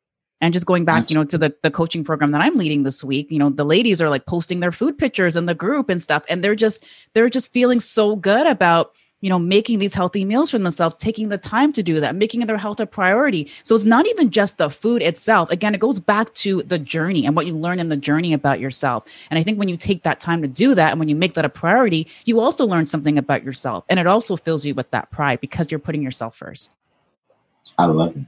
and just going back, you know, to the the coaching program that I'm leading this week, you know, the ladies are like posting their food pictures in the group and stuff, and they're just they're just feeling so good about you know making these healthy meals for themselves taking the time to do that making their health a priority. So it's not even just the food itself. Again it goes back to the journey and what you learn in the journey about yourself. And i think when you take that time to do that and when you make that a priority you also learn something about yourself. And it also fills you with that pride because you're putting yourself first. I love it.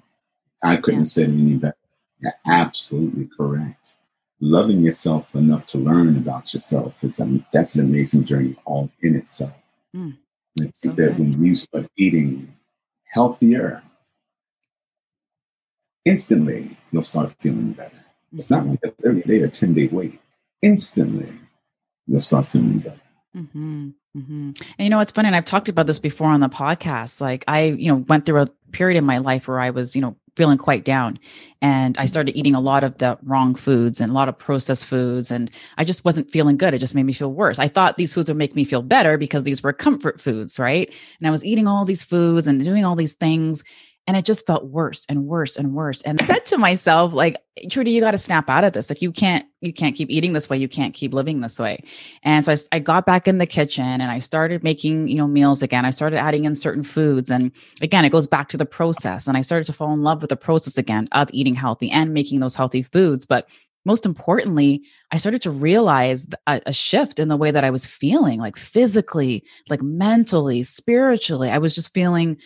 I couldn't yeah. say any better you're absolutely correct. Loving yourself enough to learn about yourself is um, that's an amazing journey all in itself. Mm, I think so that when you start eating healthier, instantly you'll start feeling better. Mm-hmm. It's not like a 30 day or 10 day wait. Instantly you'll start feeling better. Mm-hmm. Mm-hmm. And you know, it's funny, and I've talked about this before on the podcast. Like, I, you know, went through a period in my life where I was, you know, feeling quite down. And I started eating a lot of the wrong foods and a lot of processed foods. And I just wasn't feeling good. It just made me feel worse. I thought these foods would make me feel better because these were comfort foods, right? And I was eating all these foods and doing all these things and it just felt worse and worse and worse. And I said to myself like trudy you got to snap out of this. Like you can't you can't keep eating this way. You can't keep living this way. And so I, I got back in the kitchen and i started making you know meals again. I started adding in certain foods. And again it goes back to the process. And i started to fall in love with the process again of eating healthy and making those healthy foods. But most importantly, I started to realize a, a, shift in the way that I was feeling, like physically, like mentally, spiritually. I was just feeling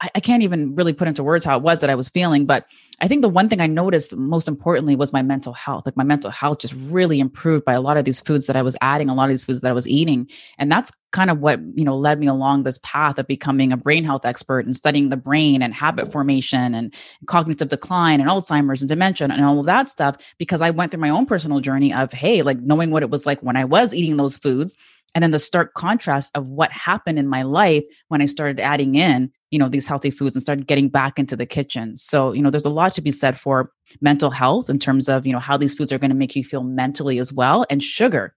I, I can't even really put into words how it was that I was feeling. But I think the one thing I noticed most importantly was my mental health. Like my mental health just really improved by a lot of these foods that I was adding, a lot of these foods that I was eating. And that's kind of what, you know, led me along this path of becoming a brain health expert and studying the brain and habit formation and cognitive decline and Alzheimer's and dementia and all of that stuff because I went through my own personal journey of, hey, like knowing what it was like when I was eating those foods and then the stark contrast of what happened in my life when I started adding in you know these healthy foods and started getting back into the kitchen. So you know there's a lot to be said for mental health in terms of you know how these foods are going to make you feel mentally as well and sugar.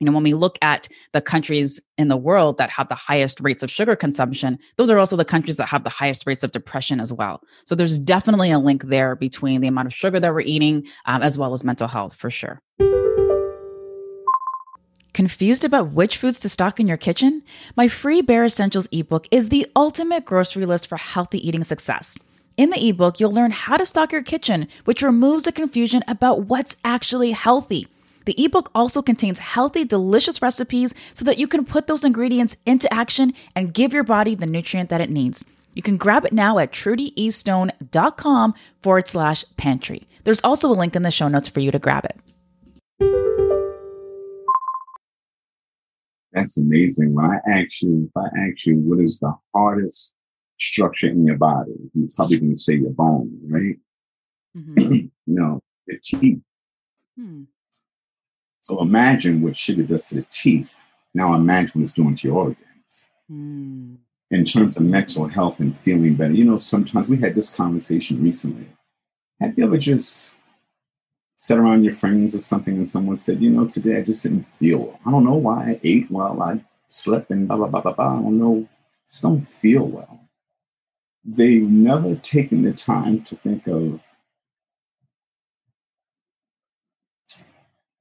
You know when we look at the countries in the world that have the highest rates of sugar consumption those are also the countries that have the highest rates of depression as well. So there's definitely a link there between the amount of sugar that we're eating um, as well as mental health for sure Confused about which foods to stock in your kitchen? My free Bare Essentials ebook is the ultimate grocery list for healthy eating success. In the ebook, you'll learn how to stock your kitchen, which removes the confusion about what's actually healthy. The ebook also contains healthy, delicious recipes so that you can put those ingredients into action and give your body the nutrient that it needs. You can grab it now at trudieestone.com forward slash pantry. There's also a link in the show notes for you to grab it. That's amazing. When I ask you, if I ask you, what is the hardest structure in your body? You're probably going to say your bone, right? Mm-hmm. no, the teeth. Hmm. So imagine what sugar does to the teeth. Now imagine what it's doing to your organs. Hmm. In terms of mental health and feeling better, you know, sometimes we had this conversation recently. Have you ever just sat around your friends or something and someone said, you know, today I just didn't feel. I don't know why I ate well, I slept and blah, blah, blah, blah, blah. I don't know. Just don't feel well. They've never taken the time to think of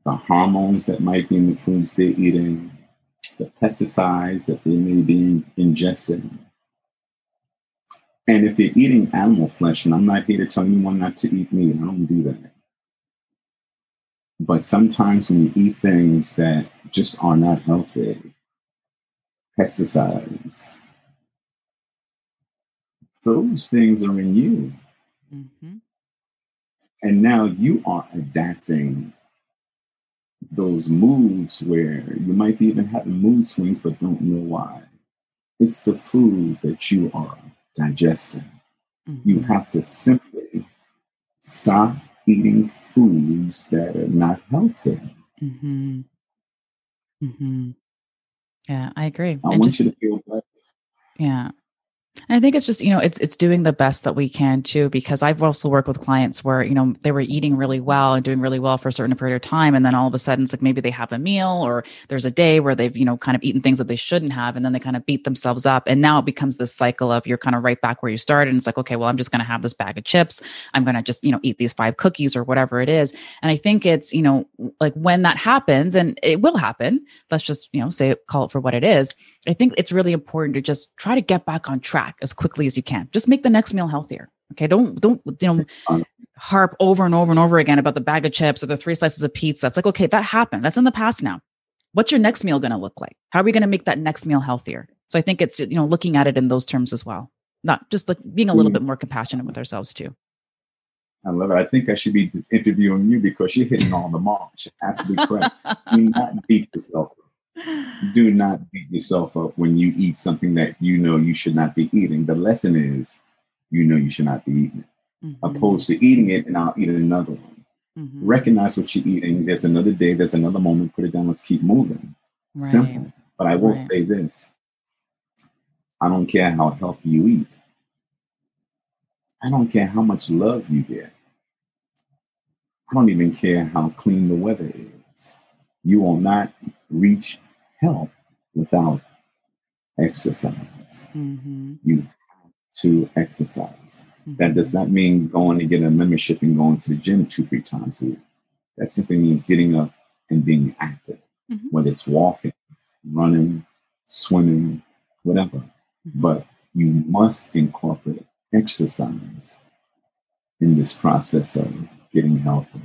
the hormones that might be in the foods they're eating, the pesticides that they may be ingesting. And if you're eating animal flesh, and I'm not here to tell anyone not to eat meat, I don't do that. But sometimes when you eat things that just are not healthy, pesticides, those things are in you. Mm-hmm. And now you are adapting those moods where you might be even having mood swings but don't know why. It's the food that you are digesting. Mm-hmm. You have to simply stop eating foods that are not healthy. Mm-hmm. Mm-hmm. Yeah, I agree. I and want just, you to feel better. Yeah. I think it's just, you know, it's it's doing the best that we can too, because I've also worked with clients where, you know, they were eating really well and doing really well for a certain period of time. And then all of a sudden it's like maybe they have a meal or there's a day where they've, you know, kind of eaten things that they shouldn't have. And then they kind of beat themselves up. And now it becomes this cycle of you're kind of right back where you started. And it's like, okay, well, I'm just gonna have this bag of chips. I'm gonna just, you know, eat these five cookies or whatever it is. And I think it's, you know, like when that happens, and it will happen, let's just, you know, say call it for what it is I think it's really important to just try to get back on track as quickly as you can. Just make the next meal healthier. Okay. Don't, don't, you know, harp over and over and over again about the bag of chips or the three slices of pizza. It's like, okay, that happened. That's in the past now. What's your next meal going to look like? How are we going to make that next meal healthier? So I think it's, you know, looking at it in those terms as well, not just like being a little hmm. bit more compassionate with ourselves too. I love it. I think I should be interviewing you because you're hitting all the marks. You have to be correct. Do not beat yourself do not beat yourself up when you eat something that you know you should not be eating. The lesson is you know you should not be eating it, mm-hmm. opposed to eating it and I'll eat another one. Mm-hmm. Recognize what you're eating. There's another day, there's another moment, put it down, let's keep moving. Right. Simple. But I will right. say this I don't care how healthy you eat, I don't care how much love you get. I don't even care how clean the weather is. You will not reach help without exercise. Mm-hmm. You have to exercise. Mm-hmm. That does not mean going to get a membership and going to the gym two, three times a week. That simply means getting up and being active, mm-hmm. whether it's walking, running, swimming, whatever. Mm-hmm. But you must incorporate exercise in this process of getting healthy.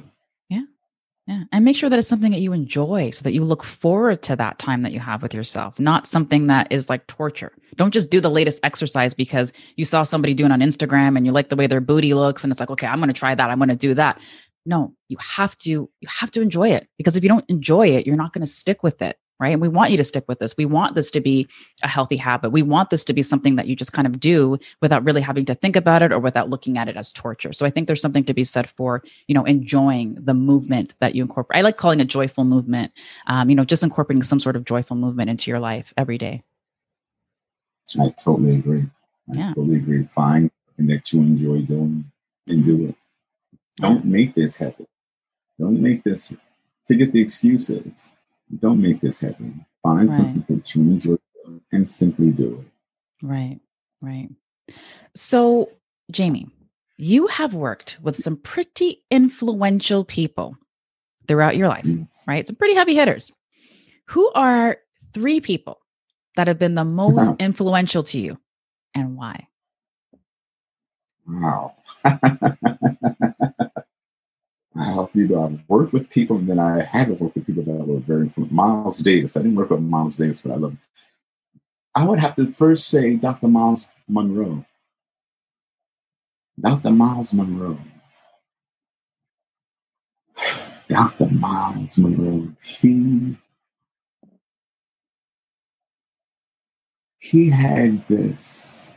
Yeah. And make sure that it's something that you enjoy so that you look forward to that time that you have with yourself, not something that is like torture. Don't just do the latest exercise because you saw somebody doing on Instagram and you like the way their booty looks and it's like, okay, I'm going to try that. I'm going to do that. No, you have to you have to enjoy it because if you don't enjoy it, you're not going to stick with it right? And we want you to stick with this. We want this to be a healthy habit. We want this to be something that you just kind of do without really having to think about it or without looking at it as torture. So I think there's something to be said for, you know, enjoying the movement that you incorporate. I like calling it joyful movement, um, you know, just incorporating some sort of joyful movement into your life every day. I totally agree. I yeah. totally agree. Find something that you enjoy doing and do it. Don't make this happen. Don't make this, forget the excuses don't make this happen. Find right. something that you enjoy and simply do it. Right, right. So, Jamie, you have worked with some pretty influential people throughout your life, yes. right? Some pretty heavy hitters. Who are three people that have been the most influential to you and why? Wow. I you know I've worked with people, and then I haven't worked with people that were very influential. Miles Davis. I didn't work with Miles Davis, but I love. Him. I would have to first say Dr. Myles Munroe. Dr. Myles Munroe. Dr. Myles Munroe. He he had this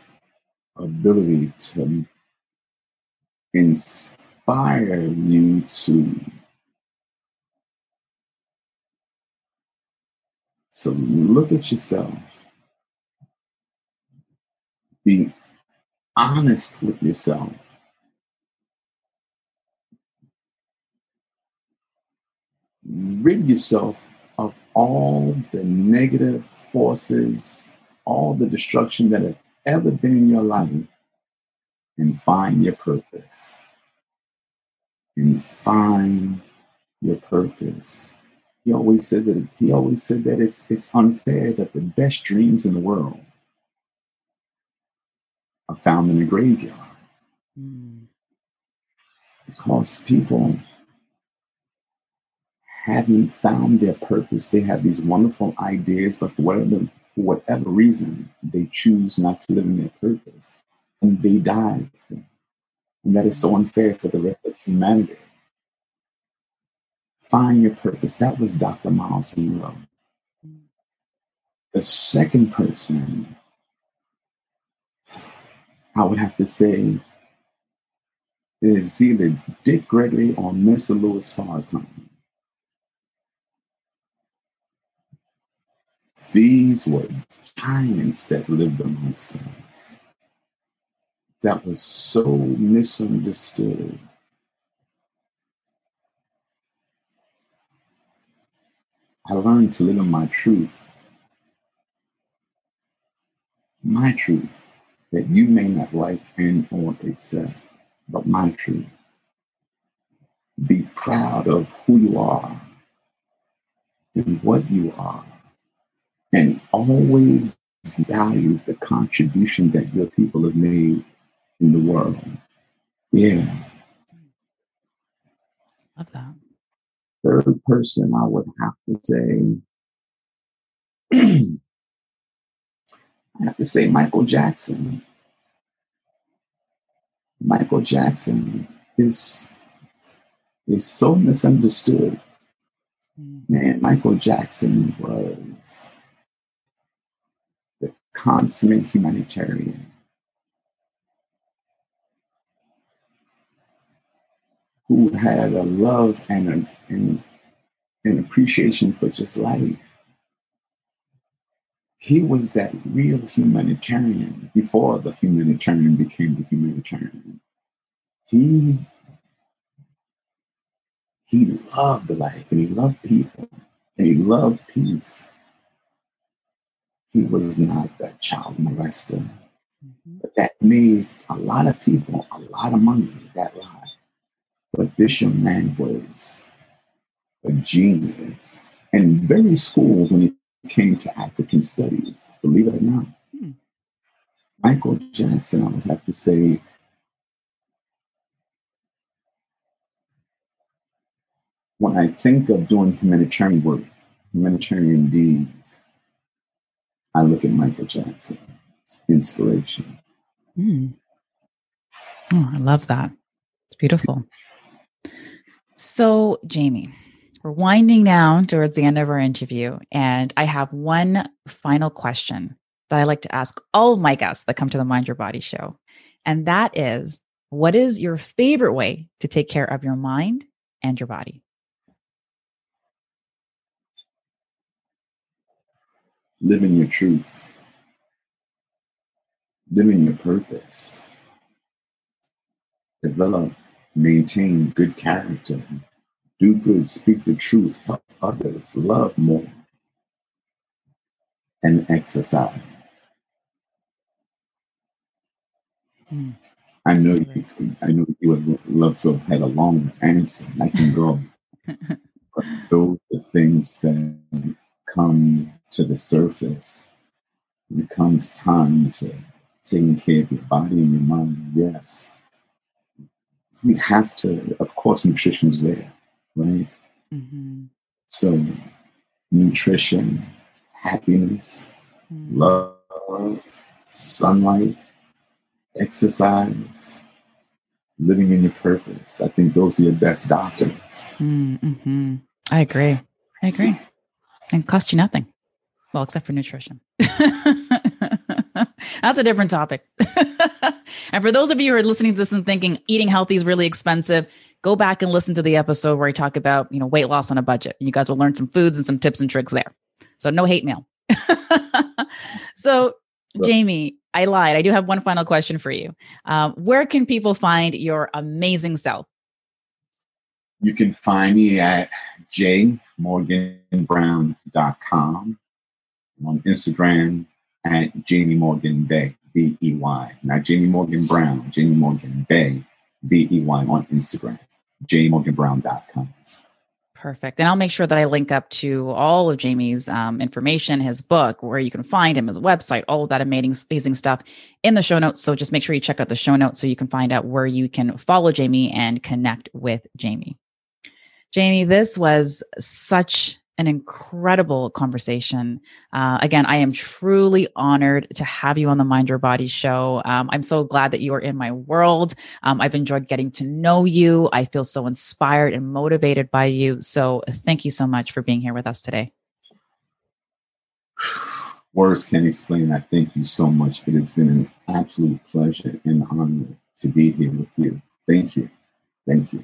ability to inspire inspire you to to look at yourself. Be honest with yourself. Rid yourself of all the negative forces all the destruction that have ever been in your life and find your purpose and find your purpose. He always said that he always said that it's it's unfair that the best dreams in the world are found in the graveyard. Mm. Because people haven't found their purpose. They have these wonderful ideas, but for whatever for whatever reason, they choose not to live in their purpose. And they die. And that is so unfair for the rest of humanity. Find your purpose. That was Dr. Myles Munroe. The second person, I would have to say, is either Dick Gregory or Mr. Louis Farrakhan. These were giants that lived amongst us that was so misunderstood. I learned to live in my truth. My truth that you may not like and or accept, but my truth. Be proud of who you are and what you are, and always value the contribution that your people have made in the world. Yeah. Love that. Third person, I would have to say, I have to say Michael Jackson. Michael Jackson is is so misunderstood. Mm. Man, Michael Jackson was the consummate humanitarian. Who had a love and, a, and an appreciation for just life. He was that real humanitarian before the humanitarian became the humanitarian. He he loved life and he loved people and he loved peace. He was not a child molester. Mm-hmm. But that made a lot of people a lot of money that life. But this young man was a genius and very schooled when it came to African studies, believe it or not. Hmm. Michael Jackson, I would have to say, when I think of doing humanitarian work, humanitarian deeds, I look at Michael Jackson, inspiration. Mm. Oh, I love that. It's beautiful. So, Jamie, we're winding down towards the end of our interview, and I have one final question that I like to ask all my guests that come to the Mind Your Body show. And that is what is your favorite way to take care of your mind and your body? Living your truth, living your purpose, develop, maintain good character, do good, speak the truth, help others, love more, and exercise. Mm. I know you. I know you would love to have had a long answer. I can go, but those are things that come to the surface. When it comes time to taking care of your body and your mind, yes, we have to. Of course, nutrition is there, right? Mm-hmm. So, nutrition, happiness, mm-hmm. love, sunlight exercise, living in your purpose. I think those are your best doctors. Mm-hmm. I agree. I agree. And cost you nothing. Well, except for nutrition. That's a different topic. and for those of you who are listening to this and thinking eating healthy is really expensive, go back and listen to the episode where I talk about, you know, weight loss on a budget. And You guys will learn some foods and some tips and tricks there. So no hate mail. so Jamie, I lied. I do have one final question for you. Um, where can people find your amazing self? You can find me at jmorganbrown.com on Instagram at Jamie Morgan Bay, B E Y. Not Jamie Morgan Brown, Jamie Morgan Bay, B E Y on Instagram, jmorganbrown.com. Perfect. And I'll make sure that I link up to all of Jamie's um, information, his book, where you can find him, his website, all of that amazing, amazing stuff in the show notes. So just make sure you check out the show notes so you can find out where you can follow Jamie and connect with Jamie. Jamie, this was such an incredible conversation. Uh, again, I am truly honored to have you on the Mind Your Body show. Um, I'm so glad that you are in my world. Um, I've enjoyed getting to know you. I feel so inspired and motivated by you. So, thank you so much for being here with us today. Words can't explain. I thank you so much. It has been an absolute pleasure and honor to be here with you. Thank you. Thank you.